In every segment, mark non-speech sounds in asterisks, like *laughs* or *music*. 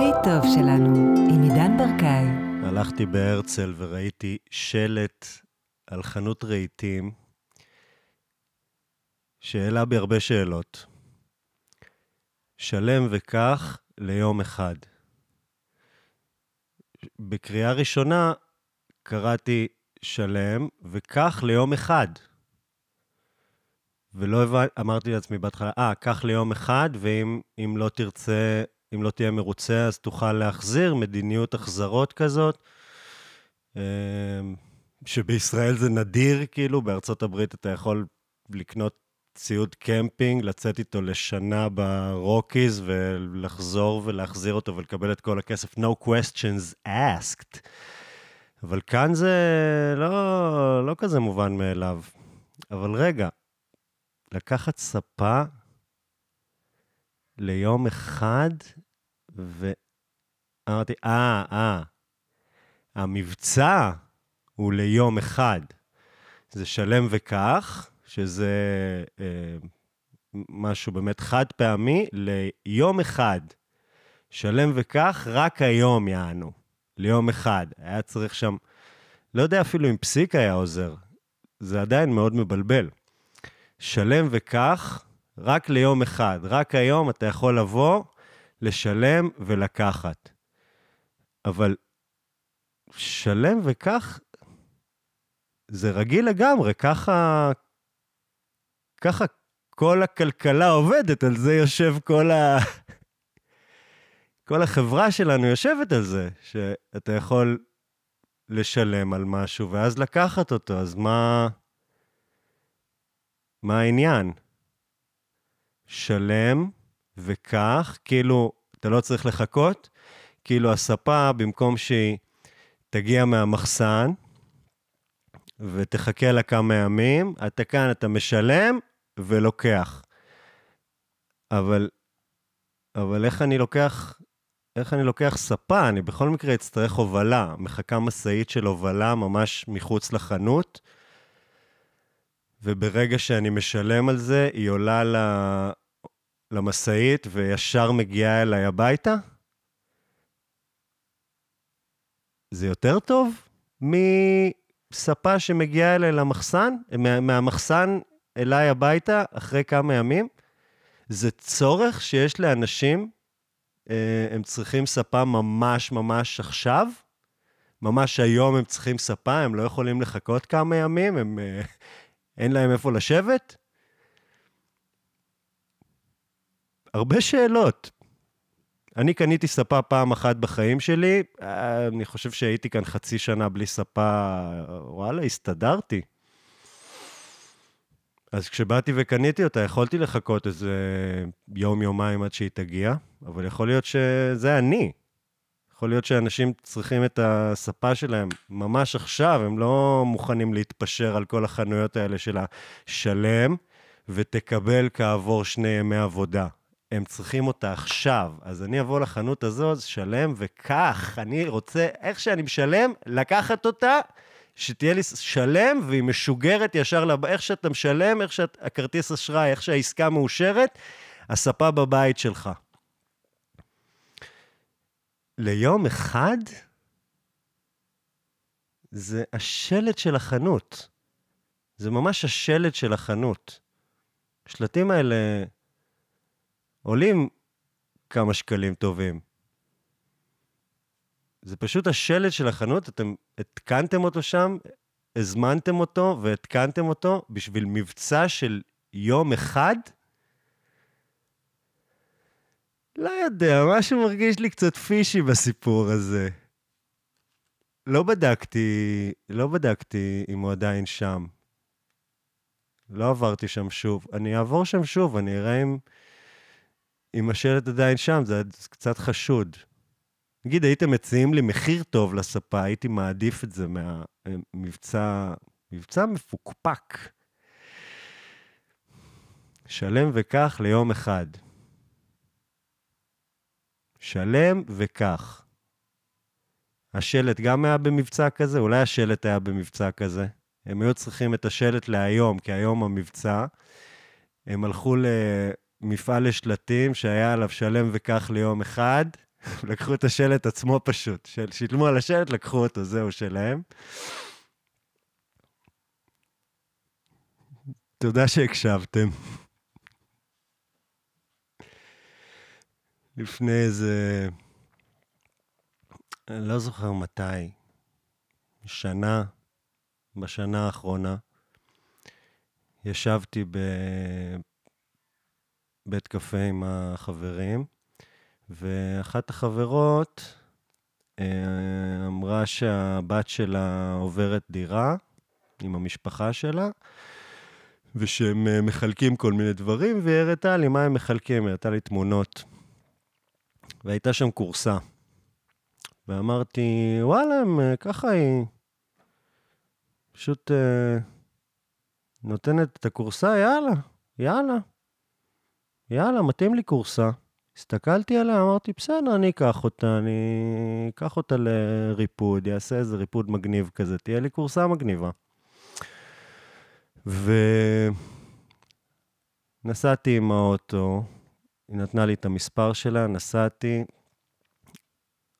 הכי טוב שלנו, עם עידן ברקאי. הלכתי בהרצל וראיתי שלט על חנות רהיטים שהעלה בי הרבה שאלות. שלם וכך ליום אחד. בקריאה ראשונה קראתי שלם וכך ליום אחד. ולא הבנתי, אמרתי לעצמי בהתחלה, אה, קח ליום אחד, ואם לא תרצה, אם לא תהיה מרוצה, אז תוכל להחזיר, מדיניות החזרות כזאת. אמ, שבישראל זה נדיר, כאילו, בארצות הברית אתה יכול לקנות ציוד קמפינג, לצאת איתו לשנה ברוקיז ולחזור ולהחזיר אותו ולקבל את כל הכסף. No questions asked. אבל כאן זה לא, לא כזה מובן מאליו. אבל רגע, לקחת ספה ליום אחד, ואמרתי, אה, אה, המבצע הוא ליום אחד. זה שלם וכך, שזה אה, משהו באמת חד פעמי, ליום אחד. שלם וכך, רק היום יענו, ליום אחד. היה צריך שם, לא יודע אפילו אם פסיק היה עוזר, זה עדיין מאוד מבלבל. שלם וכך, רק ליום אחד. רק היום אתה יכול לבוא, לשלם ולקחת. אבל שלם וכך, זה רגיל לגמרי, ככה, ככה כל הכלכלה עובדת, על זה יושב כל ה... כל החברה שלנו יושבת על זה, שאתה יכול לשלם על משהו ואז לקחת אותו, אז מה... מה העניין? שלם וכך, כאילו, אתה לא צריך לחכות, כאילו הספה, במקום שהיא תגיע מהמחסן ותחכה לה כמה ימים, אתה כאן, אתה משלם ולוקח. אבל, אבל איך אני לוקח, איך אני לוקח ספה? אני בכל מקרה אצטרך הובלה, מחכה משאית של הובלה ממש מחוץ לחנות. וברגע שאני משלם על זה, היא עולה למשאית וישר מגיעה אליי הביתה? זה יותר טוב מספה שמגיעה אליי למחסן, מה, מהמחסן אליי הביתה אחרי כמה ימים? זה צורך שיש לאנשים, אה, הם צריכים ספה ממש ממש עכשיו? ממש היום הם צריכים ספה, הם לא יכולים לחכות כמה ימים, הם... אה, אין להם איפה לשבת? הרבה שאלות. אני קניתי ספה פעם אחת בחיים שלי, אני חושב שהייתי כאן חצי שנה בלי ספה, וואלה, הסתדרתי. אז כשבאתי וקניתי אותה, יכולתי לחכות איזה יום-יומיים עד שהיא תגיע, אבל יכול להיות שזה אני. יכול להיות שאנשים צריכים את הספה שלהם ממש עכשיו, הם לא מוכנים להתפשר על כל החנויות האלה של השלם, ותקבל כעבור שני ימי עבודה. הם צריכים אותה עכשיו. אז אני אבוא לחנות הזאת, שלם, וכך, אני רוצה, איך שאני משלם, לקחת אותה, שתהיה לי שלם, והיא משוגרת ישר לב... איך שאתה משלם, איך שהכרטיס אשראי, איך שהעסקה מאושרת, הספה בבית שלך. ליום אחד, זה השלט של החנות. זה ממש השלט של החנות. השלטים האלה עולים כמה שקלים טובים. זה פשוט השלט של החנות, אתם התקנתם אותו שם, הזמנתם אותו והתקנתם אותו בשביל מבצע של יום אחד, לא יודע, משהו מרגיש לי קצת פישי בסיפור הזה. לא בדקתי, לא בדקתי אם הוא עדיין שם. לא עברתי שם שוב. אני אעבור שם שוב, אני אראה אם, אם השלט עדיין שם, זה קצת חשוד. נגיד, הייתם מציעים לי מחיר טוב לספה, הייתי מעדיף את זה מהמבצע, מבצע מפוקפק. שלם וכך ליום אחד. שלם וכך. השלט גם היה במבצע כזה? אולי השלט היה במבצע כזה. הם היו צריכים את השלט להיום, כי היום המבצע. הם הלכו למפעל לשלטים שהיה עליו שלם וכך ליום אחד, *laughs* לקחו את השלט עצמו פשוט. שילמו על השלט, לקחו אותו, זהו, שלהם. תודה שהקשבתם. *laughs* לפני איזה... אני לא זוכר מתי, שנה, בשנה האחרונה, ישבתי בבית קפה עם החברים, ואחת החברות אה, אמרה שהבת שלה עוברת דירה עם המשפחה שלה, ושהם אה, מחלקים כל מיני דברים, והיא הראתה לי מה הם מחלקים, היא הראתה לי תמונות. והייתה שם כורסה. ואמרתי, וואלה, הם, אה, ככה היא פשוט אה, נותנת את הכורסה, יאללה, יאללה. יאללה, מתאים לי כורסה. הסתכלתי עליה, אמרתי, בסדר, אני אקח אותה, אני אקח אותה לריפוד, אעשה איזה ריפוד מגניב כזה, תהיה לי כורסה מגניבה. ונסעתי עם האוטו, היא נתנה לי את המספר שלה, נסעתי.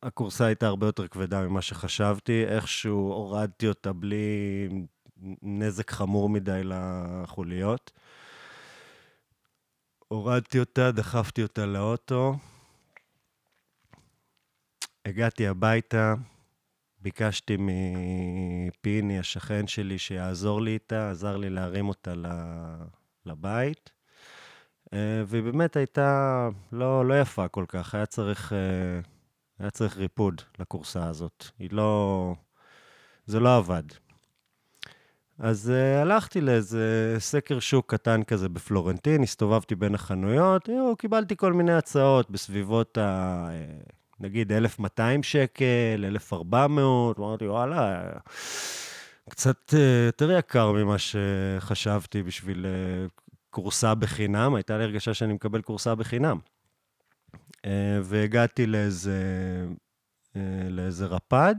הכורסה הייתה הרבה יותר כבדה ממה שחשבתי, איכשהו הורדתי אותה בלי נזק חמור מדי לחוליות. הורדתי אותה, דחפתי אותה לאוטו. הגעתי הביתה, ביקשתי מפיני, השכן שלי, שיעזור לי איתה, עזר לי להרים אותה לבית. אה, והיא באמת הייתה לא, לא יפה כל כך, היה צריך, אה, היה צריך ריפוד לכורסה הזאת. היא לא... זה לא עבד. אז uh, הלכתי לאיזה סקר שוק קטן כזה בפלורנטין, הסתובבתי בין החנויות, יו, קיבלתי כל מיני הצעות בסביבות ה... אה, נגיד 1,200 שקל, 1,400, אמרתי, וואלה, קצת יותר יקר ממה שחשבתי בשביל כורסה בחינם, הייתה לי הרגשה שאני מקבל כורסה בחינם. והגעתי לאיזה, לאיזה רפד,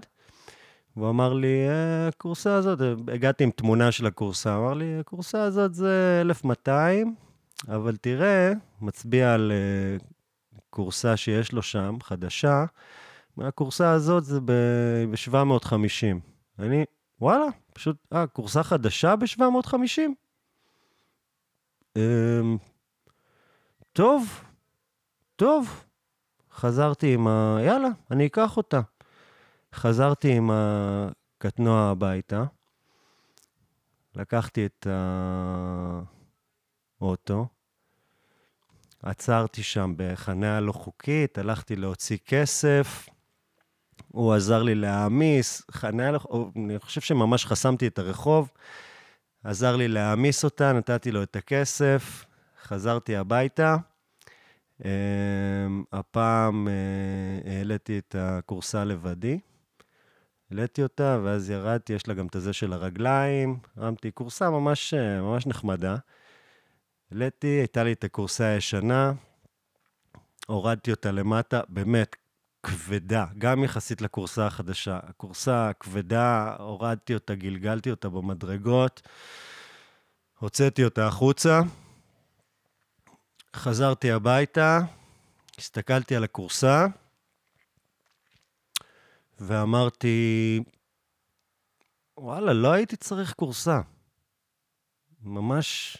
והוא אמר לי, "אה, הכורסה הזאת, הגעתי עם תמונה של הכורסה, אמר לי, הכורסה הזאת זה 1,200, אבל תראה, מצביע על אה, כורסה שיש לו שם, חדשה, מהכורסה הזאת זה ב-750. אני, וואלה, פשוט, אה, כורסה חדשה ב-750? אמ, טוב, טוב. חזרתי עם ה... יאללה, אני אקח אותה. חזרתי עם הקטנוע הביתה, לקחתי את האוטו, עצרתי שם בחניה לא חוקית, הלכתי להוציא כסף, הוא עזר לי להעמיס, חניה לא... אני חושב שממש חסמתי את הרחוב, עזר לי להעמיס אותה, נתתי לו את הכסף, חזרתי הביתה. Um, הפעם uh, העליתי את הכורסה לבדי. העליתי אותה, ואז ירדתי, יש לה גם את הזה של הרגליים, הרמתי כורסה ממש, ממש נחמדה. העליתי, הייתה לי את הכורסה הישנה, הורדתי אותה למטה, באמת כבדה, גם יחסית לכורסה החדשה. הכורסה הכבדה, הורדתי אותה, גלגלתי אותה במדרגות, הוצאתי אותה החוצה, חזרתי הביתה, הסתכלתי על הכורסה, ואמרתי, וואלה, לא הייתי צריך כורסה. ממש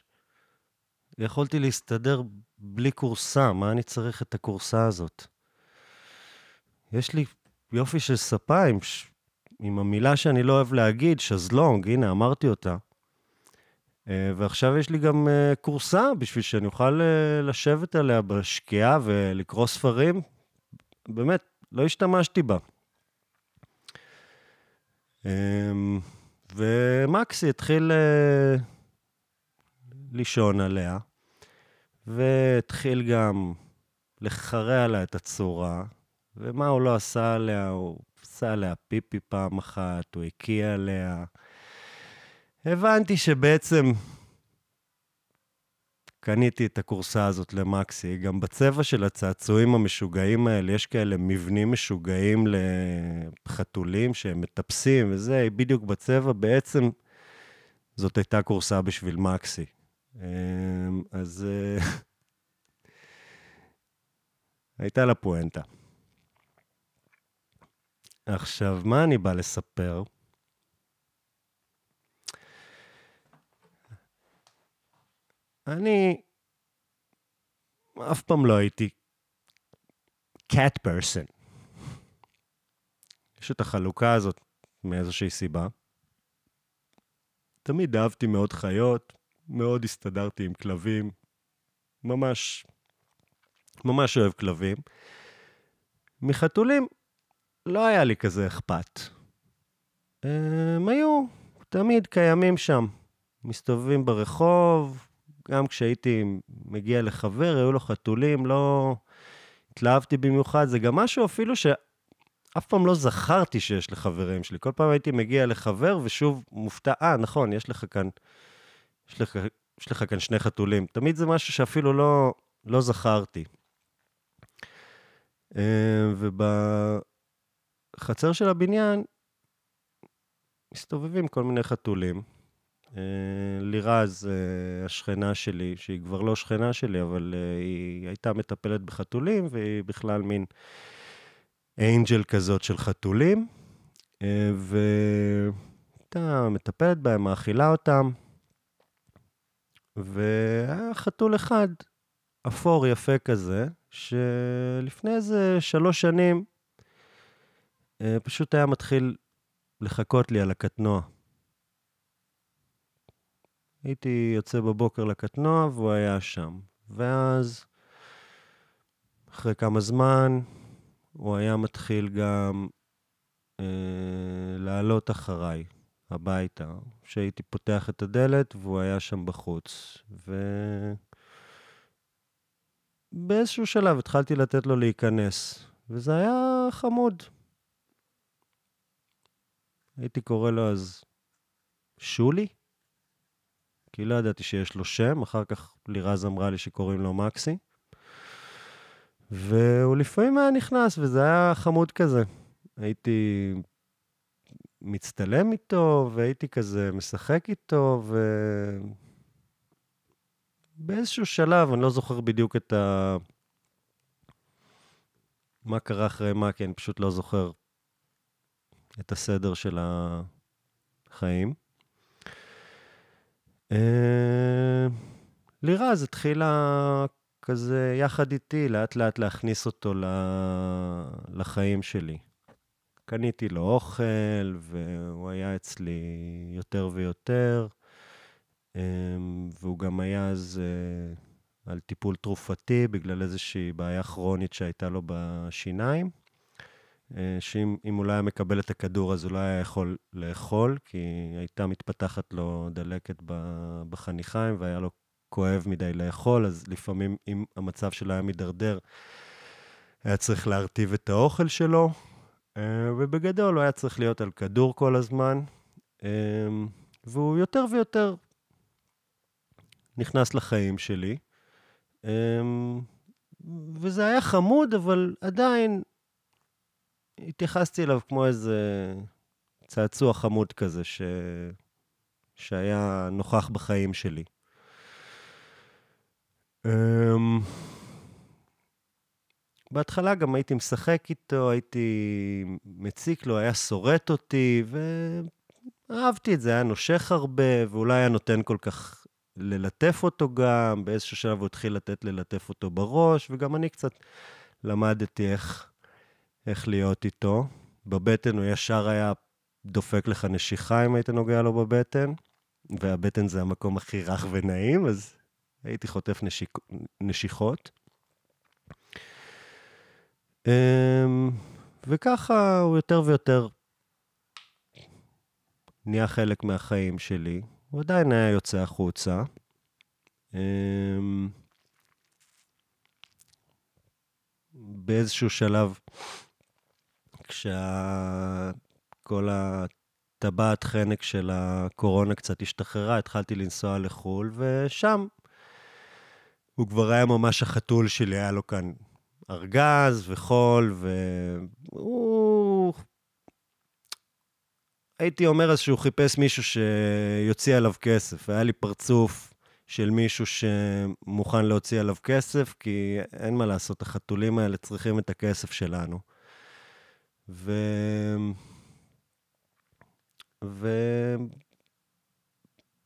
יכולתי להסתדר בלי כורסה, מה אני צריך את הכורסה הזאת? יש לי יופי של ספה ש... עם המילה שאני לא אוהב להגיד, שזלונג, הנה, אמרתי אותה. אה, ועכשיו יש לי גם אה, כורסה בשביל שאני אוכל אה, לשבת עליה בשקיעה ולקרוא ספרים. באמת, לא השתמשתי בה. אמ, ומקסי התחיל אה, לישון עליה, והתחיל גם לחרע לה את הצורה, ומה הוא לא עשה עליה? הוא עשה עליה פיפי פעם אחת, הוא הקיא עליה. הבנתי שבעצם קניתי את הכורסה הזאת למקסי, גם בצבע של הצעצועים המשוגעים האלה, יש כאלה מבנים משוגעים לחתולים שהם מטפסים וזה, בדיוק בצבע, בעצם זאת הייתה כורסה בשביל מקסי. אמ, אז אה, *laughs* הייתה לה פואנטה. עכשיו, מה אני בא לספר? אני אף פעם לא הייתי cat person. יש את החלוקה הזאת מאיזושהי סיבה. תמיד אהבתי מאוד חיות, מאוד הסתדרתי עם כלבים, ממש, ממש אוהב כלבים. מחתולים לא היה לי כזה אכפת. הם היו תמיד קיימים שם, מסתובבים ברחוב, גם כשהייתי מגיע לחבר, היו לו חתולים, לא התלהבתי במיוחד. זה גם משהו אפילו שאף פעם לא זכרתי שיש לחברים שלי. כל פעם הייתי מגיע לחבר ושוב מופתע, אה, נכון, יש לך כאן, יש לך, יש לך כאן שני חתולים. תמיד זה משהו שאפילו לא, לא זכרתי. אה, ובחצר של הבניין מסתובבים כל מיני חתולים. אה, לירז, אה, השכנה שלי, שהיא כבר לא שכנה שלי, אבל היא הייתה מטפלת בחתולים, והיא בכלל מין אנג'ל כזאת של חתולים, והייתה מטפלת בהם, מאכילה אותם, והיה חתול אחד, אפור יפה כזה, שלפני איזה שלוש שנים אה, פשוט היה מתחיל לחכות לי על הקטנוע. הייתי יוצא בבוקר לקטנוע והוא היה שם. ואז, אחרי כמה זמן, הוא היה מתחיל גם אה, לעלות אחריי הביתה, שהייתי פותח את הדלת והוא היה שם בחוץ. ו... באיזשהו שלב התחלתי לתת לו להיכנס, וזה היה חמוד. הייתי קורא לו אז שולי, כי לא ידעתי שיש לו שם, אחר כך לירז אמרה לי שקוראים לו מקסי. והוא לפעמים היה נכנס, וזה היה חמוד כזה. הייתי מצטלם איתו, והייתי כזה משחק איתו, ו... באיזשהו שלב, אני לא זוכר בדיוק את ה... מה קרה אחרי מה, כי אני פשוט לא זוכר את הסדר של החיים. אה, לירז התחילה כזה יחד איתי, לאט לאט להכניס אותו לחיים שלי. קניתי לו אוכל, והוא היה אצלי יותר ויותר. אמ, והוא גם היה אז אה, על טיפול תרופתי בגלל איזושהי בעיה כרונית שהייתה לו בשיניים, אה, שאם הוא לא היה מקבל את הכדור אז הוא לא היה יכול לאכול, כי הייתה מתפתחת לו דלקת בחניכיים והיה לו כואב מדי לאכול, אז לפעמים אם המצב שלו היה מידרדר, היה צריך להרטיב את האוכל שלו, אה, ובגדול הוא היה צריך להיות על כדור כל הזמן, אמ, והוא יותר ויותר נכנס לחיים שלי. וזה היה חמוד, אבל עדיין התייחסתי אליו כמו איזה צעצוע חמוד כזה, ש... שהיה נוכח בחיים שלי. אמ, בהתחלה גם הייתי משחק איתו, הייתי מציק לו, היה שורט אותי, ואהבתי את זה, היה נושך הרבה, ואולי היה נותן כל כך ללטף אותו גם, באיזשהו שלב הוא התחיל לתת ללטף אותו בראש, וגם אני קצת למדתי איך, איך להיות איתו. בבטן הוא ישר היה דופק לך נשיכה אם היית נוגע לו בבטן, והבטן זה המקום הכי רך ונעים, אז הייתי חוטף נשיק... נשיכות. אמ, וככה הוא יותר ויותר נהיה חלק מהחיים שלי. הוא עדיין היה יוצא החוצה. אמ, באיזשהו שלב, כשכל הטבעת חנק של הקורונה קצת השתחררה, התחלתי לנסוע לחו"ל, ושם הוא כבר היה ממש החתול שלי, היה לו כאן ארגז וחול, והוא הייתי אומר אז שהוא חיפש מישהו שיוציא עליו כסף. היה לי פרצוף של מישהו שמוכן להוציא עליו כסף, כי אין מה לעשות, החתולים האלה צריכים את הכסף שלנו. ו... ו...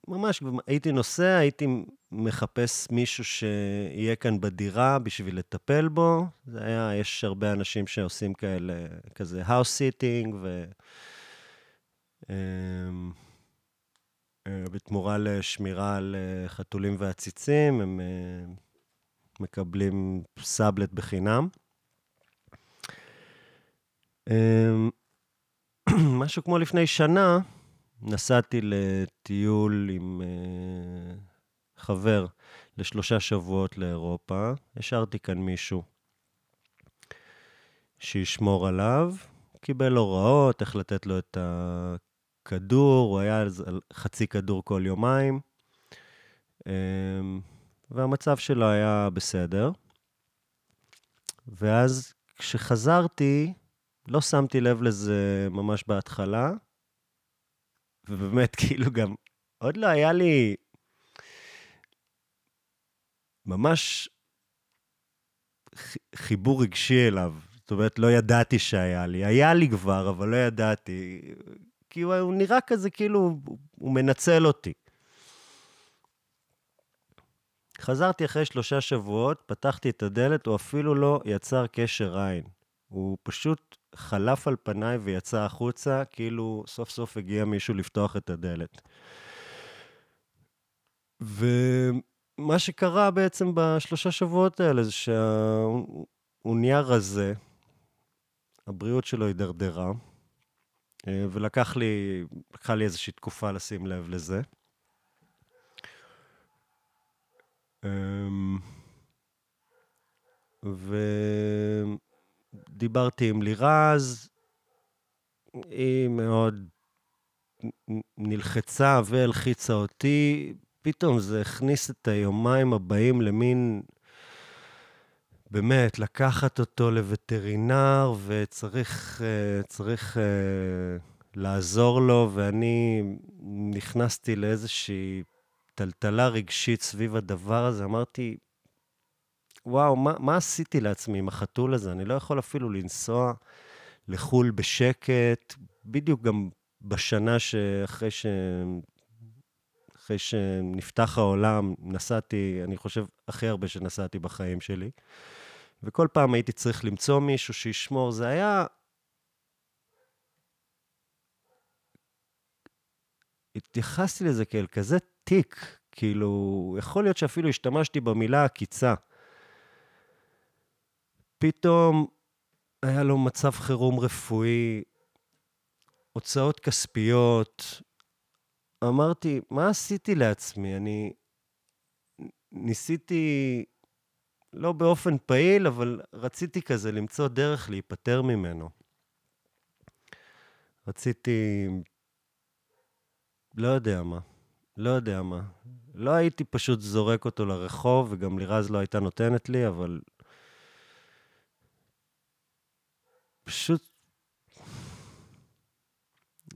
ממש הייתי נוסע, הייתי מחפש מישהו שיהיה כאן בדירה בשביל לטפל בו. זה היה, יש הרבה אנשים שעושים כאלה, כזה house sitting, ו... אמ, אה, בתמורה לשמירה על אה, חתולים ועציצים, הם אה, מקבלים סאבלט בחינם. אמ, *clears throat* משהו כמו לפני שנה, נסעתי לטיול עם uh, חבר לשלושה שבועות לאירופה. השארתי כאן מישהו שישמור עליו, קיבל הוראות איך לתת לו את הכדור, הוא היה חצי כדור כל יומיים, um, והמצב שלו היה בסדר. ואז כשחזרתי, לא שמתי לב לזה ממש בהתחלה, ובאמת, *laughs* כאילו גם, עוד לא היה לי ממש חיבור רגשי אליו. זאת אומרת, לא ידעתי שהיה לי. היה לי כבר, אבל לא ידעתי. כי הוא, הוא נראה כזה כאילו הוא מנצל אותי. חזרתי אחרי שלושה שבועות, פתחתי את הדלת, הוא אפילו לא יצר קשר עין. הוא פשוט חלף על פניי ויצא החוצה, כאילו סוף סוף הגיע מישהו לפתוח את הדלת. ומה שקרה בעצם בשלושה שבועות האלה זה שהוא נהיה רזה, הבריאות שלו הידרדרה, אה, ולקח לי, לקחה לי איזושהי תקופה לשים לב לזה. אמ, ו... דיברתי עם לירז, היא מאוד נלחצה והלחיצה אותי. פתאום זה הכניס את היומיים הבאים למין, באמת, לקחת אותו לווטרינר, וצריך אה, צריך, uh, לעזור לו, ואני נכנסתי לאיזושהי טלטלה רגשית סביב הדבר הזה. אמרתי, וואו, מה, מה עשיתי לעצמי עם החתול הזה? אני לא יכול אפילו לנסוע לחו"ל בשקט, בדיוק גם בשנה שאחרי ש... אחרי שנפתח העולם, נסעתי, אני חושב, הכי הרבה שנסעתי בחיים שלי. וכל פעם הייתי צריך למצוא מישהו שישמור. זה היה... התייחסתי לזה כאל כזה תיק, כאילו, יכול להיות שאפילו השתמשתי במילה עקיצה. פתאום היה לו מצב חירום רפואי, הוצאות כספיות. אמרתי, מה עשיתי לעצמי? אני ניסיתי, לא באופן פעיל, אבל רציתי כזה למצוא דרך להיפטר ממנו. רציתי, לא יודע מה, לא יודע מה. לא הייתי פשוט זורק אותו לרחוב, וגם לירז לא הייתה נותנת לי, אבל פשוט...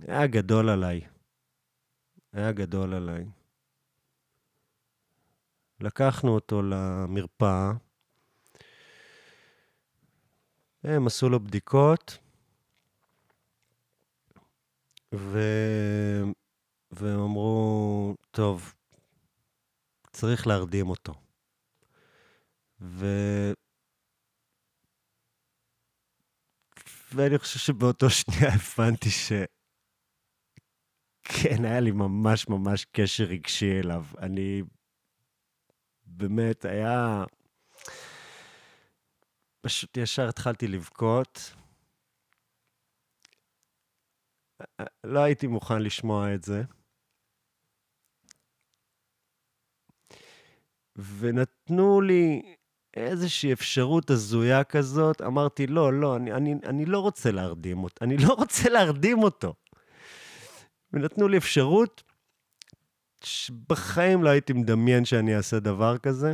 היה גדול עליי. היה גדול עליי. לקחנו אותו למרפאה, הם עשו לו בדיקות, ו... והם אמרו, טוב, צריך להרדים אותו. ו... ואני חושב שבאותו שנייה *laughs* הבנתי ש... כן, היה לי ממש ממש קשר רגשי אליו. אני... באמת, היה... פשוט ישר התחלתי לבכות. לא הייתי מוכן לשמוע את זה. ונתנו לי איזושהי אפשרות הזויה כזאת, אמרתי, לא, לא, אני, אני, אני לא רוצה להרדים אותו, אני לא רוצה להרדים אותו. ונתנו לי אפשרות שבחיים לא הייתי מדמיין שאני אעשה דבר כזה,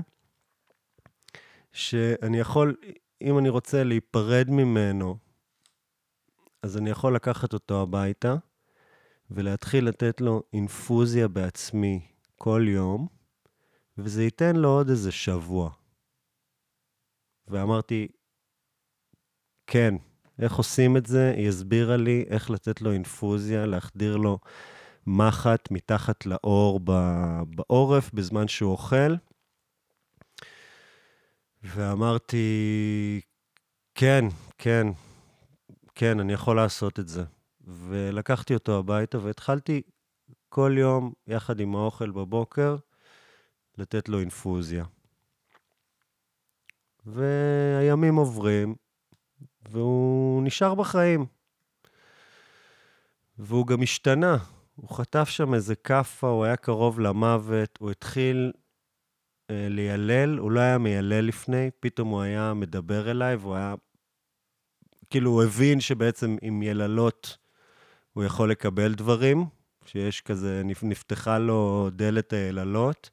שאני יכול, אם אני רוצה להיפרד ממנו, אז אני יכול לקחת אותו הביתה ולהתחיל לתת לו אינפוזיה בעצמי כל יום, וזה ייתן לו עוד איזה שבוע. ואמרתי, כן, איך עושים את זה, היא הסבירה לי איך לתת לו אינפוזיה, להחדיר לו מחט מתחת לאור בעורף בזמן שהוא אוכל. ואמרתי, כן, כן, כן, אני יכול לעשות את זה. ולקחתי אותו הביתה והתחלתי כל יום, יחד עם האוכל בבוקר, לתת לו אינפוזיה. והימים עוברים, והוא נשאר בחיים. והוא גם השתנה. הוא חטף שם איזה כאפה, הוא היה קרוב למוות, הוא התחיל אה, ליילל, הוא לא היה מיילל לפני, פתאום הוא היה מדבר אליי, והוא היה... כאילו, הוא הבין שבעצם עם יללות הוא יכול לקבל דברים, שיש כזה, נפתחה לו דלת היללות.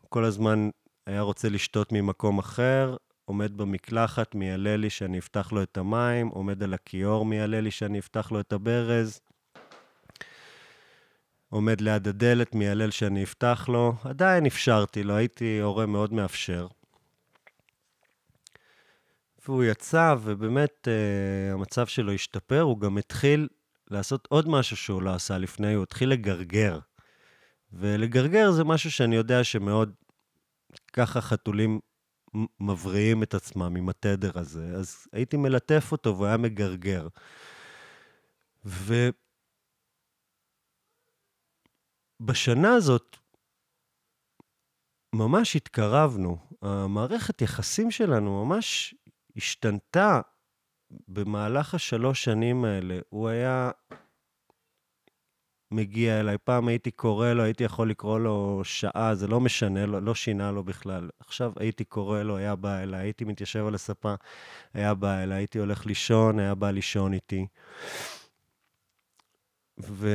הוא כל הזמן היה רוצה לשתות ממקום אחר, עומד במקלחת, מיילל לי שאני אפתח לו את המים, עומד על הכיור, מיילל לי שאני אפתח לו את הברז. עומד ליד הדלת, מיילל שאני אפתח לו. עדיין אפשרתי לו, הייתי הורה מאוד מאפשר. והוא יצא, ובאמת uh, המצב שלו השתפר, הוא גם התחיל לעשות עוד משהו שהוא לא עשה לפני, הוא התחיל לגרגר. ולגרגר זה משהו שאני יודע שמאוד, ככה חתולים מבריאים את עצמם עם התדר הזה. אז הייתי מלטף אותו והוא היה מגרגר. ובשנה הזאת ממש התקרבנו. המערכת יחסים שלנו ממש השתנתה במהלך השלוש שנים האלה. הוא היה מגיע אליי. פעם הייתי קורא לו, הייתי יכול לקרוא לו שעה, זה לא משנה, לא, לא שינה לו בכלל. עכשיו הייתי קורא לו, היה בא אליי, הייתי מתיישב על הספה, היה בא אליי, הייתי הולך לישון, היה בא לישון איתי. ו...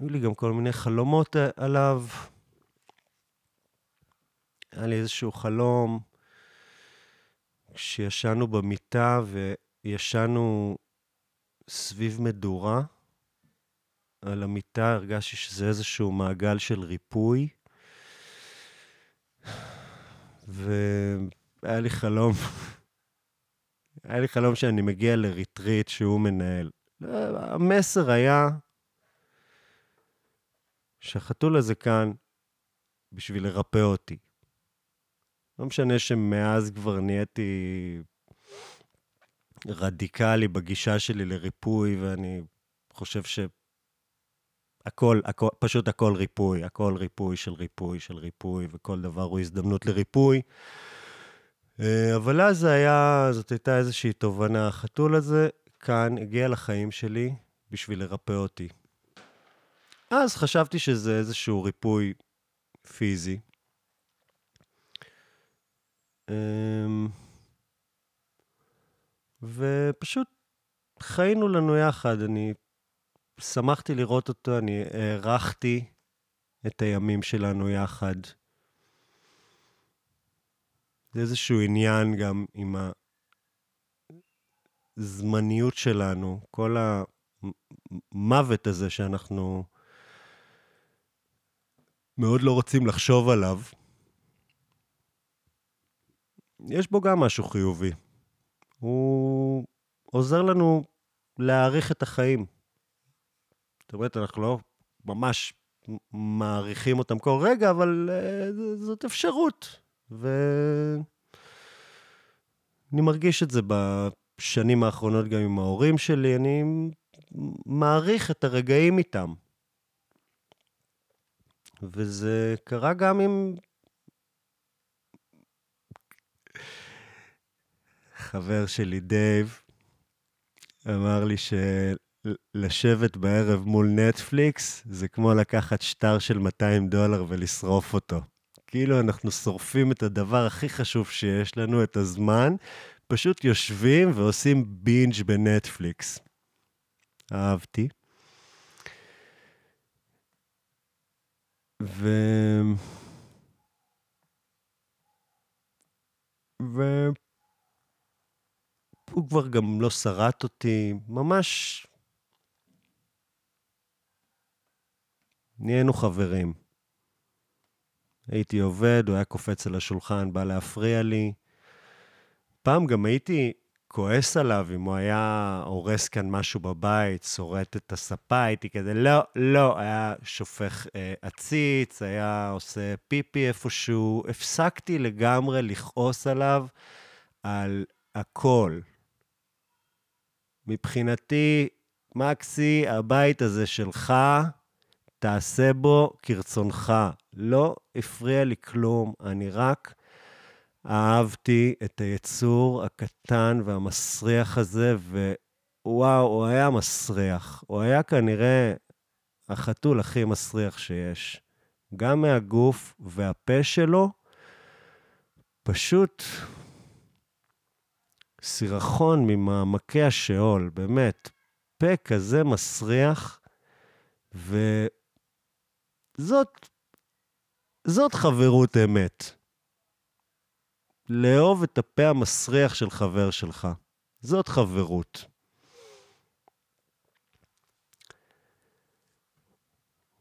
היו לי גם כל מיני חלומות עליו. היה לי איזשהו חלום כשישנו במיטה וישנו סביב מדורה על המיטה, הרגשתי שזה איזשהו מעגל של ריפוי. והיה לי חלום, היה לי חלום שאני מגיע לריטריט שהוא מנהל. המסר היה שהחתול הזה כאן בשביל לרפא אותי. לא משנה שמאז כבר נהייתי רדיקלי בגישה שלי לריפוי, ואני חושב שהכל, הכל, פשוט הכל ריפוי, הכל ריפוי של ריפוי של ריפוי, וכל דבר הוא הזדמנות לריפוי. אה, אבל אז זה היה, זאת הייתה איזושהי תובנה. החתול הזה כאן הגיע לחיים שלי בשביל לרפא אותי. אז חשבתי שזה איזשהו ריפוי פיזי. אמ, ופשוט חיינו לנו יחד. אני שמחתי לראות אותו, אני הערכתי את הימים שלנו יחד. זה איזשהו עניין גם עם הזמניות שלנו, כל המוות הזה שאנחנו מאוד לא רוצים לחשוב עליו. יש בו גם משהו חיובי. הוא עוזר לנו להעריך את החיים. זאת אומרת, אנחנו לא ממש מעריכים אותם כל רגע, אבל uh, זאת אפשרות. ואני מרגיש את זה בשנים האחרונות גם עם ההורים שלי, אני מעריך את הרגעים איתם. וזה קרה גם עם חבר שלי, דייב, אמר לי שלשבת בערב מול נטפליקס זה כמו לקחת שטר של 200 דולר ולשרוף אותו. כאילו אנחנו שורפים את הדבר הכי חשוב שיש לנו, את הזמן, פשוט יושבים ועושים בינג' בנטפליקס. אהבתי. ו... ו... הוא כבר גם לא שרט אותי, ממש... נהיינו חברים. הייתי עובד, הוא היה קופץ על השולחן, בא להפריע לי. פעם גם הייתי כועס עליו אם הוא היה הורס כאן משהו בבית, שורט את הספה, הייתי כזה, לא, לא, היה שופך אה, עציץ, היה עושה פיפי איפשהו. הפסקתי לגמרי לכעוס עליו על הכל. מבחינתי, מקסי, הבית הזה שלך, תעשה בו כרצונך. לא הפריע לי כלום, אני רק אהבתי את היצור הקטן והמסריח הזה, ווואו, הוא היה מסריח. הוא היה כנראה החתול הכי מסריח שיש. גם מהגוף והפה שלו, פשוט סירחון ממעמקי השאול, באמת. פה כזה מסריח, וזאת זאת חברות אמת. לאהוב את הפה המסריח של חבר שלך. זאת חברות.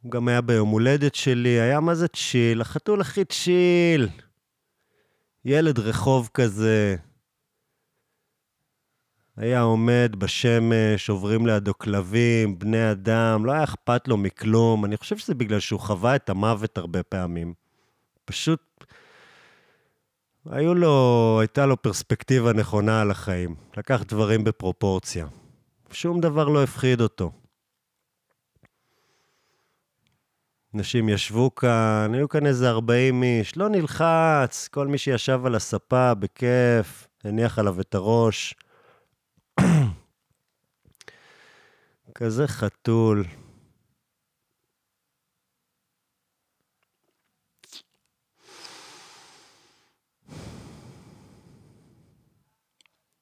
הוא גם היה ביום הולדת שלי, היה מה זה צ'יל, החתול הכי צ'יל. ילד רחוב כזה. היה עומד בשמש, עוברים לידו כלבים, בני אדם, לא היה אכפת לו מכלום. אני חושב שזה בגלל שהוא חווה את המוות הרבה פעמים. פשוט היו לו, הייתה לו פרספקטיבה נכונה על החיים. לקח דברים בפרופורציה. שום דבר לא הפחיד אותו. אנשים ישבו כאן, היו כאן איזה 40 איש, לא נלחץ, כל מי שישב על הספה בכיף, הניח עליו את הראש. כזה חתול.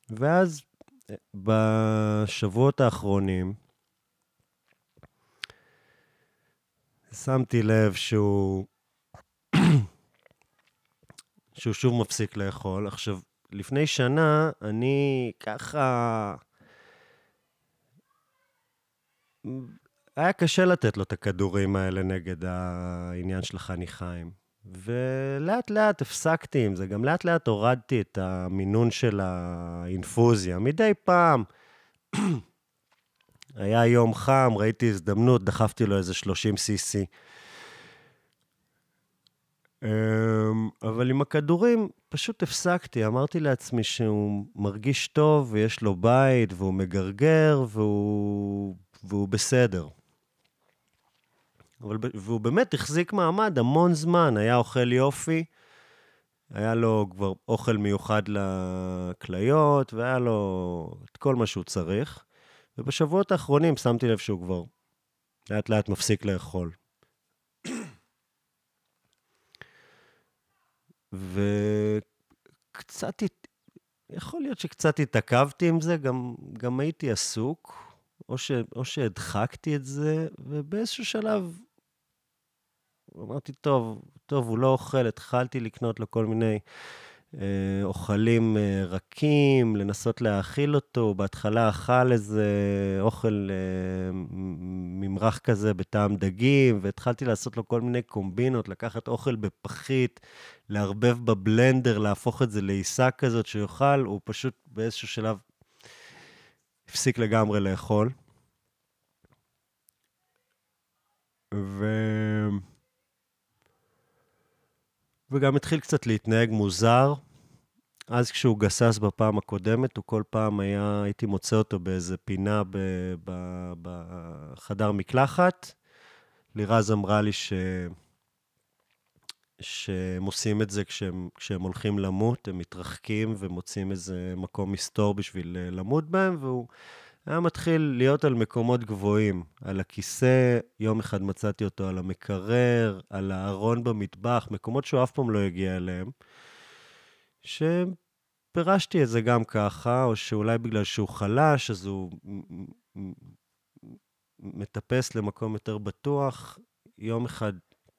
ואז בשבועות האחרונים שמתי לב שהוא... שהוא שוב מפסיק לאכול. עכשיו, לפני שנה אני ככה... היה קשה לתת לו את הכדורים האלה נגד העניין של החניכיים. ולאט לאט הפסקתי עם זה, גם לאט לאט הורדתי את המינון של האינפוזיה. מדי פעם, *clears throat* היה יום חם, ראיתי הזדמנות, דחפתי לו איזה 30 cc. אמ, אבל עם הכדורים פשוט הפסקתי, אמרתי לעצמי שהוא מרגיש טוב ויש לו בית והוא מגרגר והוא, והוא בסדר. אבל, והוא באמת החזיק מעמד המון זמן, היה אוכל יופי, היה לו כבר אוכל מיוחד לכליות, והיה לו את כל מה שהוא צריך. ובשבועות האחרונים שמתי לב שהוא כבר לאט לאט מפסיק לאכול. וקצת, יכול להיות שקצת התעכבתי עם זה, גם, גם הייתי עסוק, או, ש, או שהדחקתי את זה, ובאיזשהו שלב אמרתי, טוב, טוב, הוא לא אוכל, התחלתי לקנות לו כל מיני אה, אוכלים אה, רכים, לנסות להאכיל אותו. בהתחלה אכל איזה אוכל אה, ממרח כזה בטעם דגים, והתחלתי לעשות לו כל מיני קומבינות, לקחת אוכל בפחית, לערבב בבלנדר, להפוך את זה לעיסה כזאת שיאכל, הוא פשוט באיזשהו שלב הפסיק לגמרי לאכול. ו... וגם התחיל קצת להתנהג מוזר. אז כשהוא גסס בפעם הקודמת, הוא כל פעם היה, הייתי מוצא אותו באיזה פינה ב, ב, בחדר מקלחת. לירז אמרה לי ש... שהם עושים את זה כשהם, כשהם הולכים למות, הם מתרחקים ומוצאים איזה מקום מסתור בשביל אה, למות בהם, והוא היה מתחיל להיות על מקומות גבוהים, על הכיסא, יום אחד מצאתי אותו על המקרר, על הארון במטבח, מקומות שהוא אף פעם לא הגיע אליהם, שפירשתי את זה גם ככה, או שאולי בגלל שהוא חלש, אז הוא מטפס למקום יותר בטוח. יום אחד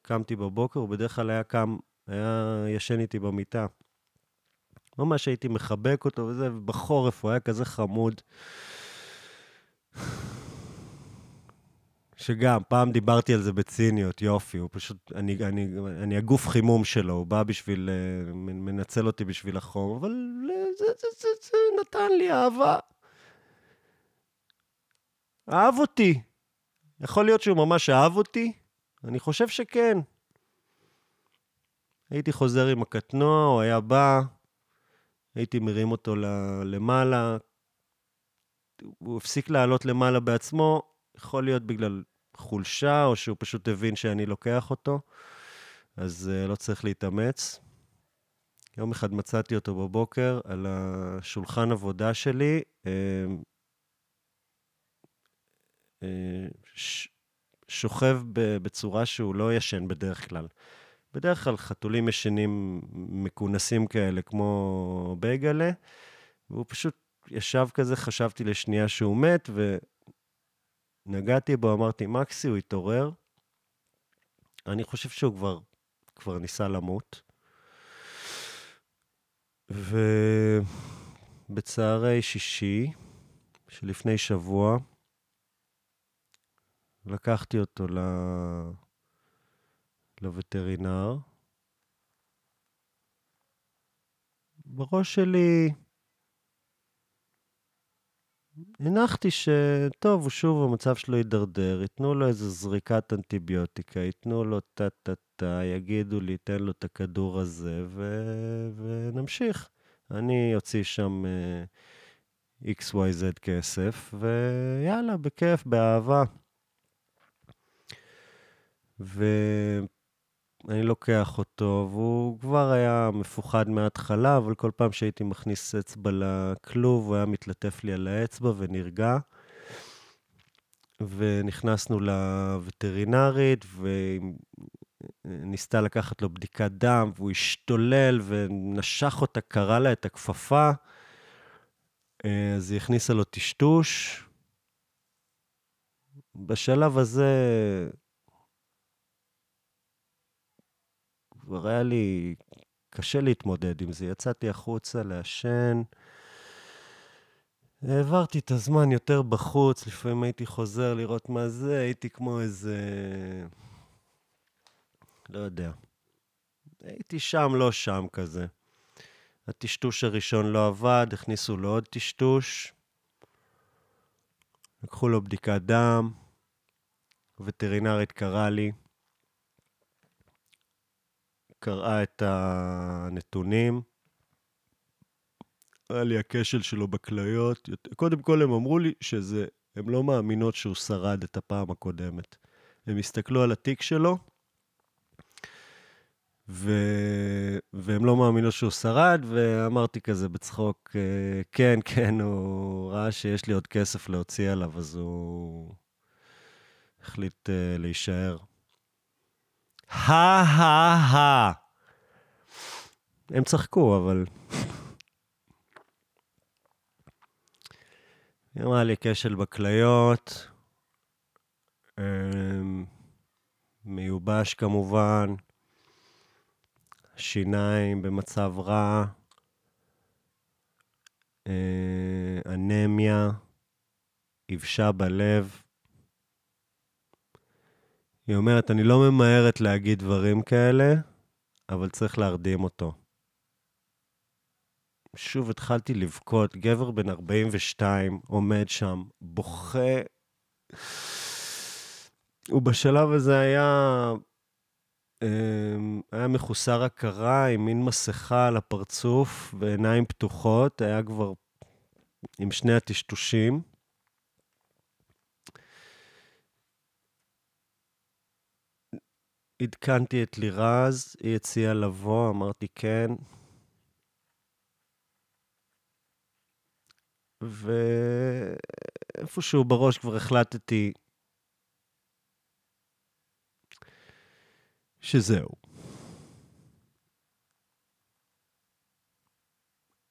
קמתי בבוקר, הוא בדרך כלל היה קם, היה ישן איתי במיטה. ממש הייתי מחבק אותו וזה, ובחורף הוא היה כזה חמוד. שגם, פעם דיברתי על זה בציניות, יופי, הוא פשוט, אני, אני, אני הגוף חימום שלו, הוא בא בשביל, אה, מנצל אותי בשביל החום, אבל זה, זה, זה, זה נתן לי אהבה. אהב אותי. יכול להיות שהוא ממש אהב אותי? אני חושב שכן. הייתי חוזר עם הקטנוע, הוא היה בא, הייתי מרים אותו למעלה. הוא הפסיק לעלות למעלה בעצמו, יכול להיות בגלל חולשה, או שהוא פשוט הבין שאני לוקח אותו, אז uh, לא צריך להתאמץ. יום אחד מצאתי אותו בבוקר על השולחן עבודה שלי, uh, ש- שוכב בצורה שהוא לא ישן בדרך כלל. בדרך כלל חתולים ישנים מכונסים כאלה, כמו בייגלה, והוא פשוט ישב כזה, חשבתי לשנייה שהוא מת, ונגעתי בו, אמרתי, מקסי, הוא התעורר. אני חושב שהוא כבר, כבר ניסה למות. ובצהרי שישי, שלפני שבוע, לקחתי אותו ל... לווטרינר. בראש שלי הנחתי שטוב, הוא שוב, המצב שלו יידרדר, ייתנו לו איזו זריקת אנטיביוטיקה, ייתנו לו טה-טה-טה, יגידו לי, תן לו את הכדור הזה, ו... ונמשיך. אני אוציא שם uh, אה, XYZ כסף, ויאללה, בכיף, באהבה. ו... אני לוקח אותו, והוא כבר היה מפוחד מההתחלה, אבל כל פעם שהייתי מכניס אצבע לכלוב, הוא היה מתלטף לי על האצבע ונרגע. ונכנסנו לווטרינרית, וניסתה לקחת לו בדיקת דם, והוא השתולל ונשך אותה, קרע לה את הכפפה. אז היא הכניסה לו טשטוש. בשלב הזה כבר היה לי קשה להתמודד עם זה. יצאתי החוצה לעשן. העברתי את הזמן יותר בחוץ, לפעמים הייתי חוזר לראות מה זה, הייתי כמו איזה... לא יודע. הייתי שם, לא שם כזה. הטשטוש הראשון לא עבד, הכניסו לו עוד טשטוש. לקחו לו בדיקת דם, וטרינרית קראה לי. קראה את הנתונים. היה לי הכשל שלו בכליות. קודם כל הם אמרו לי שזה, הם לא מאמינות שהוא שרד את הפעם הקודמת. הם הסתכלו על התיק שלו, ו... והם לא מאמינות שהוא שרד, ואמרתי כזה בצחוק, אה, כן, כן, הוא ראה שיש לי עוד כסף להוציא עליו, אז הוא החליט uh, להישאר. הא-הא-הא. הם צחקו, אבל... אמרה לי כשל בכליות, מיובש כמובן, שיניים במצב רע, אה, אנמיה, יבשה בלב. היא אומרת, אני לא ממהרת להגיד דברים כאלה, אבל צריך להרדים אותו. שוב התחלתי לבכות, גבר בן 42 עומד שם, בוכה. ובשלב הזה היה, אמ, היה מחוסר הכרה עם מין מסכה על הפרצוף ועיניים פתוחות, היה כבר עם שני הטשטושים. עדכנתי את לירז, היא הציעה לבוא, אמרתי כן. ואיפשהו בראש כבר החלטתי שזהו.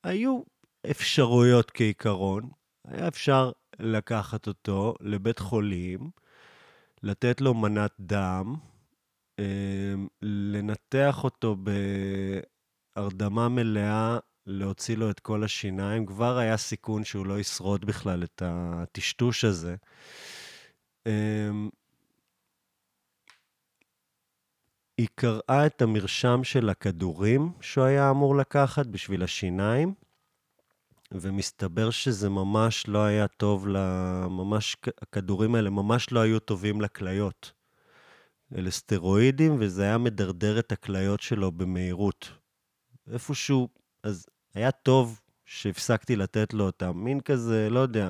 היו אפשרויות כעיקרון, היה אפשר לקחת אותו לבית חולים, לתת לו מנת דם, לנתח אותו בהרדמה מלאה, להוציא לו את כל השיניים, כבר היה סיכון שהוא לא ישרוד בכלל את הטשטוש הזה. אמ, היא קראה את המרשם של הכדורים שהוא היה אמור לקחת בשביל השיניים, ומסתבר שזה ממש לא היה טוב, ממש, הכדורים האלה ממש לא היו טובים לכליות. אלה סטרואידים, וזה היה מדרדר את הכליות שלו במהירות. איפשהו, אז היה טוב שהפסקתי לתת לו אותם. מין כזה, לא יודע,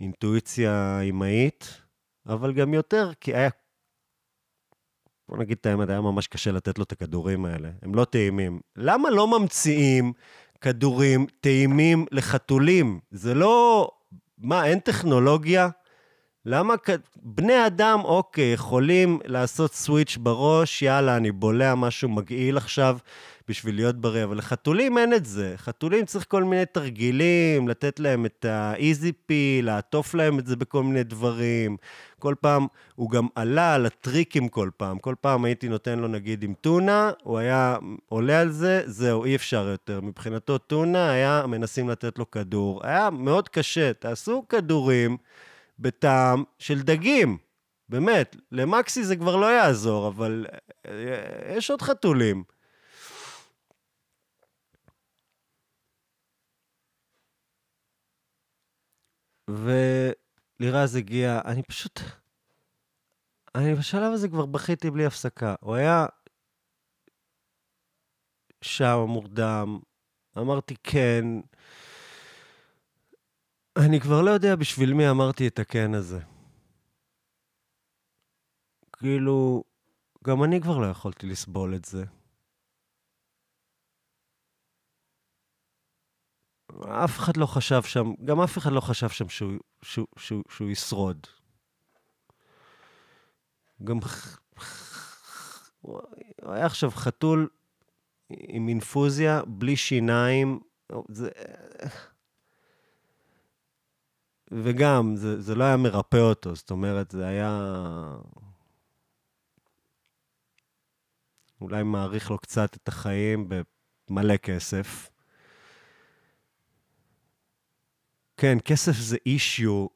אינטואיציה אמהית, אבל גם יותר, כי היה... בוא נגיד את האמת, היה ממש קשה לתת לו את הכדורים האלה. הם לא טעימים. למה לא ממציאים כדורים טעימים לחתולים? זה לא... מה, אין טכנולוגיה? למה בני אדם, אוקיי, יכולים לעשות סוויץ' בראש, יאללה, אני בולע משהו מגעיל עכשיו בשביל להיות בריא, אבל לחתולים אין את זה. חתולים צריך כל מיני תרגילים, לתת להם את האיזי פי, לעטוף להם את זה בכל מיני דברים. כל פעם, הוא גם עלה על הטריקים כל פעם. כל פעם הייתי נותן לו, נגיד, עם טונה, הוא היה עולה על זה, זהו, אי אפשר יותר. מבחינתו טונה, היה מנסים לתת לו כדור. היה מאוד קשה, תעשו כדורים. בטעם של דגים. באמת, למקסי זה כבר לא יעזור, אבל אה, יש עוד חתולים. ולירז הגיע, אני פשוט... אני בשלב הזה כבר בכיתי בלי הפסקה. הוא היה שם מורדם, אמרתי כן, אני כבר לא יודע בשביל מי אמרתי את הכן הזה. כאילו, גם אני כבר לא יכולתי לסבול את זה. אף אחד לא חשב שם, גם אף אחד לא חשב שם שהוא, שהוא, שהוא, שהוא ישרוד. גם... הוא היה עכשיו חתול עם אינפוזיה, בלי שיניים. זה... וגם, זה, זה לא היה מרפא אותו, זאת אומרת, זה היה... אולי מעריך לו קצת את החיים במלא כסף. כן, כסף זה אישיו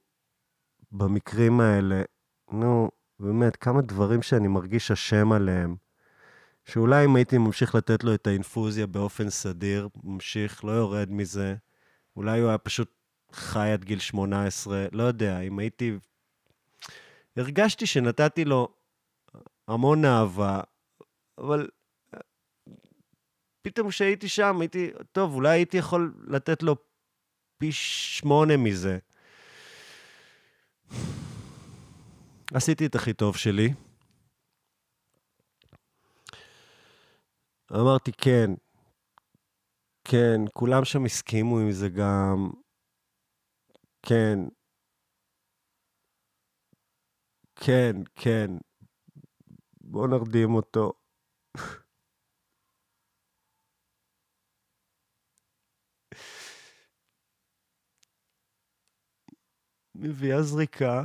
במקרים האלה. נו, באמת, כמה דברים שאני מרגיש אשם עליהם. שאולי אם הייתי ממשיך לתת לו את האינפוזיה באופן סדיר, ממשיך, לא יורד מזה, אולי הוא היה פשוט חי עד גיל 18, לא יודע, אם הייתי... הרגשתי שנתתי לו המון אהבה, אבל פתאום כשהייתי שם, הייתי, טוב, אולי הייתי יכול לתת לו פי שמונה מזה. עשיתי את הכי טוב שלי. אמרתי, כן, כן, כולם שם הסכימו עם זה גם. כן. כן, כן. בואו נרדים אותו. מביאה זריקה,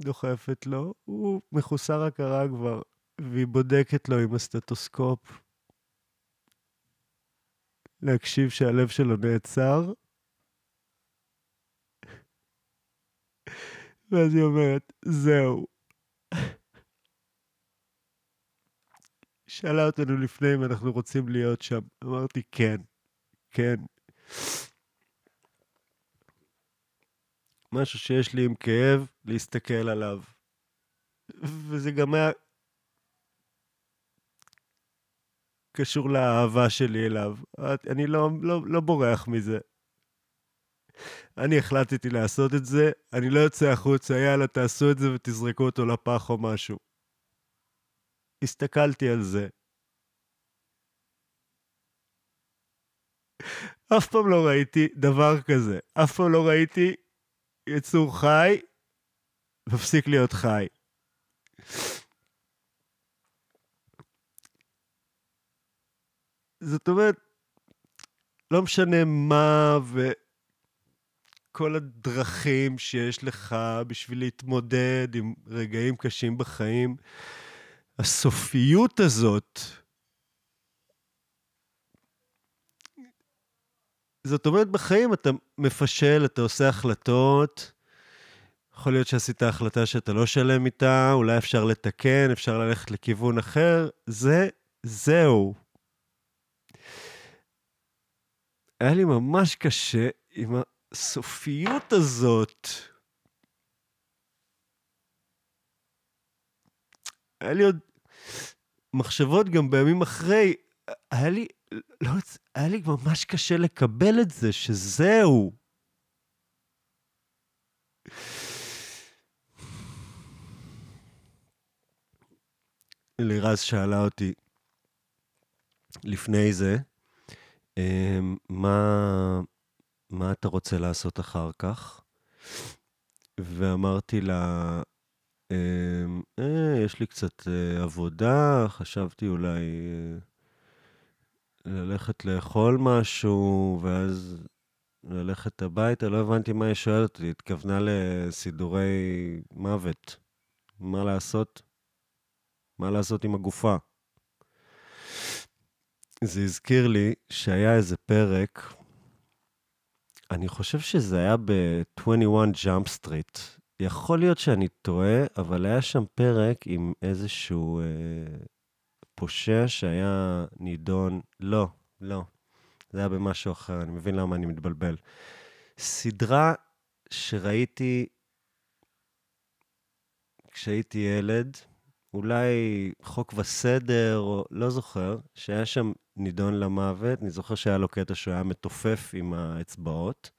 דוחפת לו, הוא מחוסר הכרה כבר, והיא בודקת לו עם הסטטוסקופ. להקשיב שהלב שלו נעצר. ואז היא אומרת, זהו. שאלה אותנו לפני אם אנחנו רוצים להיות שם. אמרתי, כן, כן. משהו שיש לי עם כאב, להסתכל עליו. וזה גם היה קשור לאהבה שלי אליו. אני לא, לא, לא בורח מזה. אני החלטתי לעשות את זה, אני לא יוצא החוצה, יאללה, תעשו את זה ותזרקו אותו לפח או משהו. הסתכלתי על זה. אף פעם לא ראיתי דבר כזה. אף פעם לא ראיתי יצור חי, מפסיק להיות חי. זאת אומרת, לא משנה מה וכל הדרכים שיש לך בשביל להתמודד עם רגעים קשים בחיים, הסופיות הזאת, זאת אומרת, בחיים אתה מפשל, אתה עושה החלטות, יכול להיות שעשית החלטה שאתה לא שלם איתה, אולי אפשר לתקן, אפשר ללכת לכיוון אחר, זה, זהו. היה לי ממש קשה עם הסופיות הזאת. היה לי עוד מחשבות גם בימים אחרי. היה לי, לא, היה לי ממש קשה לקבל את זה, שזהו. לירז שאלה אותי לפני זה, מה, מה אתה רוצה לעשות אחר כך? ואמרתי לה, אמ, אה, יש לי קצת אה, עבודה, חשבתי אולי אה, ללכת לאכול משהו, ואז ללכת הביתה, לא הבנתי מה היא שואלת אותי, התכוונה לסידורי מוות. מה לעשות? מה לעשות עם הגופה? זה הזכיר לי שהיה איזה פרק, אני חושב שזה היה ב-21 Jump Street. יכול להיות שאני טועה, אבל היה שם פרק עם איזשהו אה, פושע שהיה נידון, לא, לא, זה היה במשהו אחר, אני מבין למה אני מתבלבל. סדרה שראיתי כשהייתי ילד, אולי חוק וסדר, או לא זוכר, שהיה שם נידון למוות. אני זוכר שהיה לו קטע שהוא היה מתופף עם האצבעות,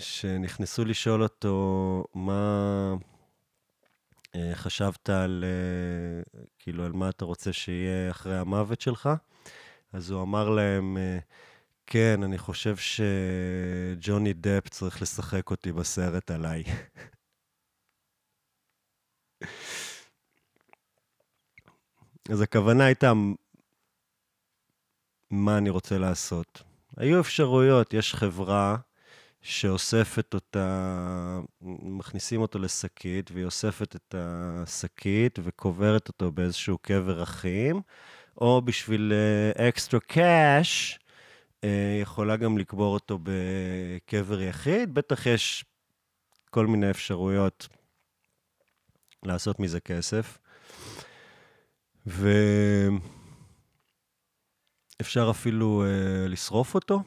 ושנכנסו לשאול אותו מה אה, חשבת על, אה, כאילו, על מה אתה רוצה שיהיה אחרי המוות שלך, אז הוא אמר להם, אה, כן, אני חושב שג'וני דפ צריך לשחק אותי בסרט עליי. *laughs* אז הכוונה הייתה, מה אני רוצה לעשות. היו אפשרויות, יש חברה שאוספת אותה, מכניסים אותו לשקית, והיא אוספת את השקית וקוברת אותו באיזשהו קבר אחים, או בשביל אקסטרה uh, קאש, uh, יכולה גם לקבור אותו בקבר יחיד. בטח יש כל מיני אפשרויות לעשות מזה כסף. ואפשר אפילו uh, לשרוף אותו.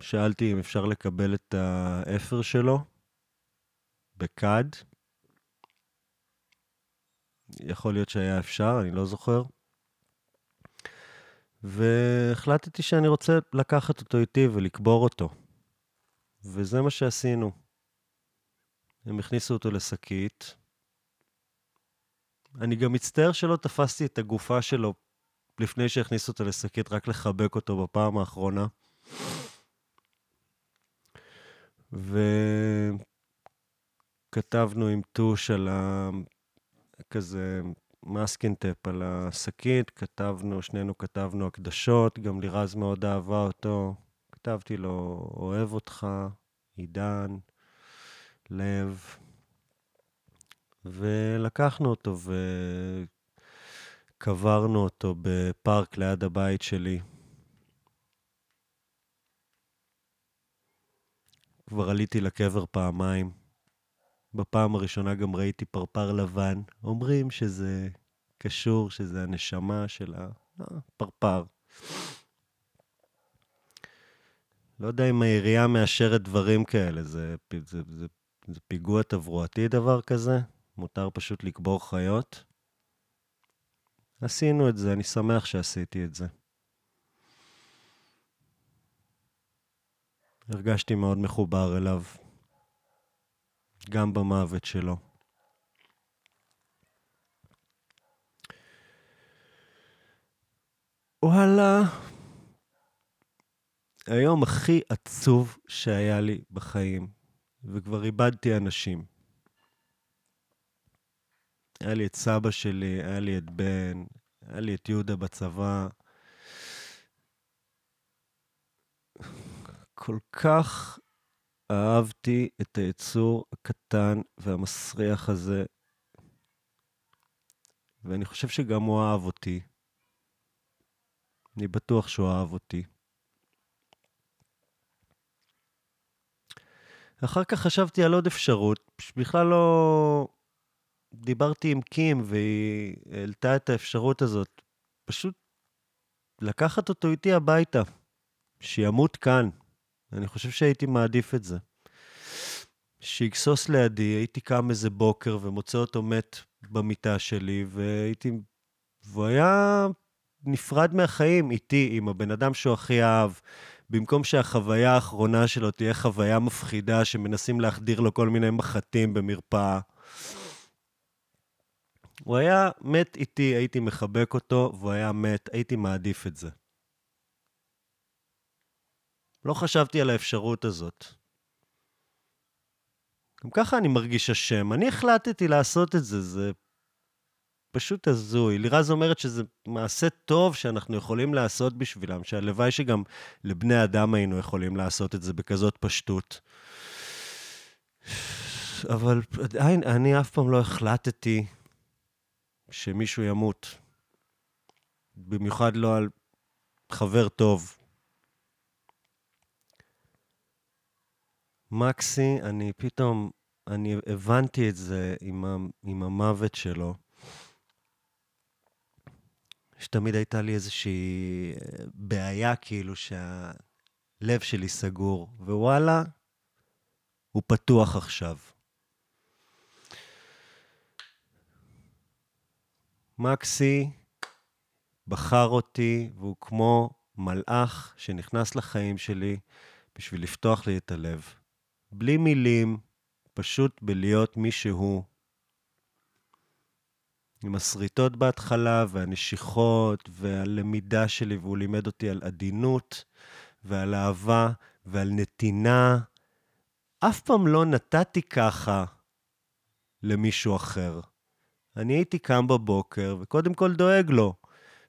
שאלתי אם אפשר לקבל את האפר שלו בכד. יכול להיות שהיה אפשר, אני לא זוכר. והחלטתי שאני רוצה לקחת אותו איתי ולקבור אותו. וזה מה שעשינו. הם הכניסו אותו לשקית, אני גם מצטער שלא תפסתי את הגופה שלו לפני שהכניסו אותו לשקית, רק לחבק אותו בפעם האחרונה. וכתבנו עם טוש על ה... כזה מסקינטפ על השקית, כתבנו, שנינו כתבנו הקדשות, גם לירז מאוד אהבה אותו. כתבתי לו, אוהב אותך, עידן, לב. ולקחנו אותו וקברנו אותו בפארק ליד הבית שלי. כבר עליתי לקבר פעמיים. בפעם הראשונה גם ראיתי פרפר לבן. אומרים שזה קשור, שזה הנשמה של הפרפר. לא יודע אם העירייה מאשרת דברים כאלה, זה, זה, זה, זה פיגוע תברואתי דבר כזה? מותר פשוט לקבור חיות. עשינו את זה, אני שמח שעשיתי את זה. הרגשתי מאוד מחובר אליו, גם במוות שלו. וואלה, היום הכי עצוב שהיה לי בחיים, וכבר איבדתי אנשים. היה לי את סבא שלי, היה לי את בן, היה לי את יהודה בצבא. כל כך אהבתי את היצור הקטן והמסריח הזה, ואני חושב שגם הוא אהב אותי. אני בטוח שהוא אהב אותי. אחר כך חשבתי על עוד אפשרות, שבכלל לא, דיברתי עם קים והיא העלתה את האפשרות הזאת. פשוט לקחת אותו איתי הביתה, שימות כאן. אני חושב שהייתי מעדיף את זה. שיגסוס לידי, הייתי קם איזה בוקר ומוצא אותו מת במיטה שלי, והייתי... והוא היה נפרד מהחיים איתי, עם הבן אדם שהוא הכי אהב. במקום שהחוויה האחרונה שלו תהיה חוויה מפחידה שמנסים להחדיר לו כל מיני מחטים במרפאה. הוא היה מת איתי, הייתי מחבק אותו, והוא היה מת, הייתי מעדיף את זה. לא חשבתי על האפשרות הזאת. גם ככה אני מרגיש אשם. אני החלטתי לעשות את זה, זה פשוט הזוי. לירז אומרת שזה מעשה טוב שאנחנו יכולים לעשות בשבילם, שהלוואי שגם לבני אדם היינו יכולים לעשות את זה בכזאת פשטות. אבל עדיין, אני אף פעם לא החלטתי שמישהו ימות. במיוחד לא על חבר טוב. מקסי, אני פתאום, אני הבנתי את זה עם, ה, עם המוות שלו. שתמיד הייתה לי איזושהי אה, בעיה, כאילו, שהלב שלי סגור, ווואלה, הוא פתוח עכשיו. מקסי בחר אותי, והוא כמו מלאך שנכנס לחיים שלי בשביל לפתוח לי את הלב. בלי מילים, פשוט בלהיות מי שהוא. עם השריטות בהתחלה, והנשיכות, והלמידה שלי, והוא לימד אותי על עדינות, ועל אהבה, ועל נתינה. אף פעם לא נתתי ככה למישהו אחר. אני הייתי קם בבוקר, וקודם כל דואג לו.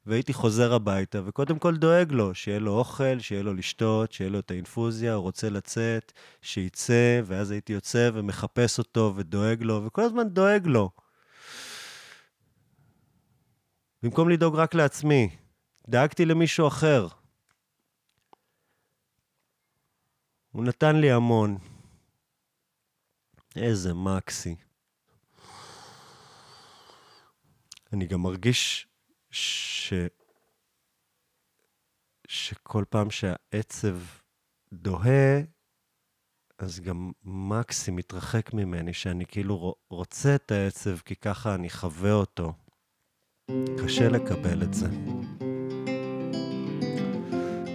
והייתי חוזר הביתה, וקודם כל דואג לו, שיהיה לו אוכל, שיהיה לו לשתות, שיהיה לו את האינפוזיה, הוא רוצה לצאת, שיצא, ואז הייתי יוצא ומחפש אותו ודואג לו, וכל הזמן דואג לו. במקום לדאוג רק לעצמי, דאגתי למישהו אחר. הוא נתן לי המון. איזה מקסי. אני גם מרגיש ש... שכל פעם שהעצב דוהה, אז גם מקסי מתרחק ממני, שאני כאילו רוצה את העצב, כי ככה אני חווה אותו. קשה לקבל את זה.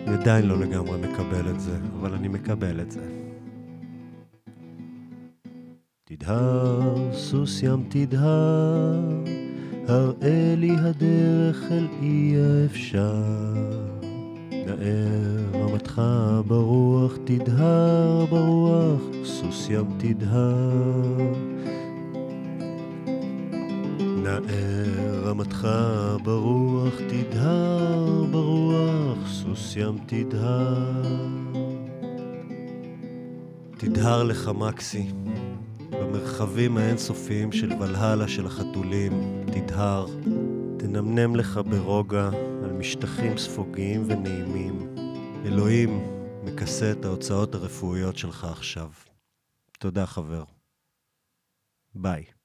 אני עדיין לא לגמרי מקבל את זה, אבל אני מקבל את זה. תדהר, סוס ים תדהר, הראה לי הדרך אל אי האפשר. נער רמתך ברוח, תדהר ברוח, סוס ים תדהר. נער רמתך ברוח, תדהר ברוח, סוס ים תדהר. תדהר לך מקסי. במרחבים האינסופיים של ולהלה של החתולים, תדהר, תנמנם לך ברוגע על משטחים ספוגיים ונעימים. אלוהים מכסה את ההוצאות הרפואיות שלך עכשיו. תודה, חבר. ביי.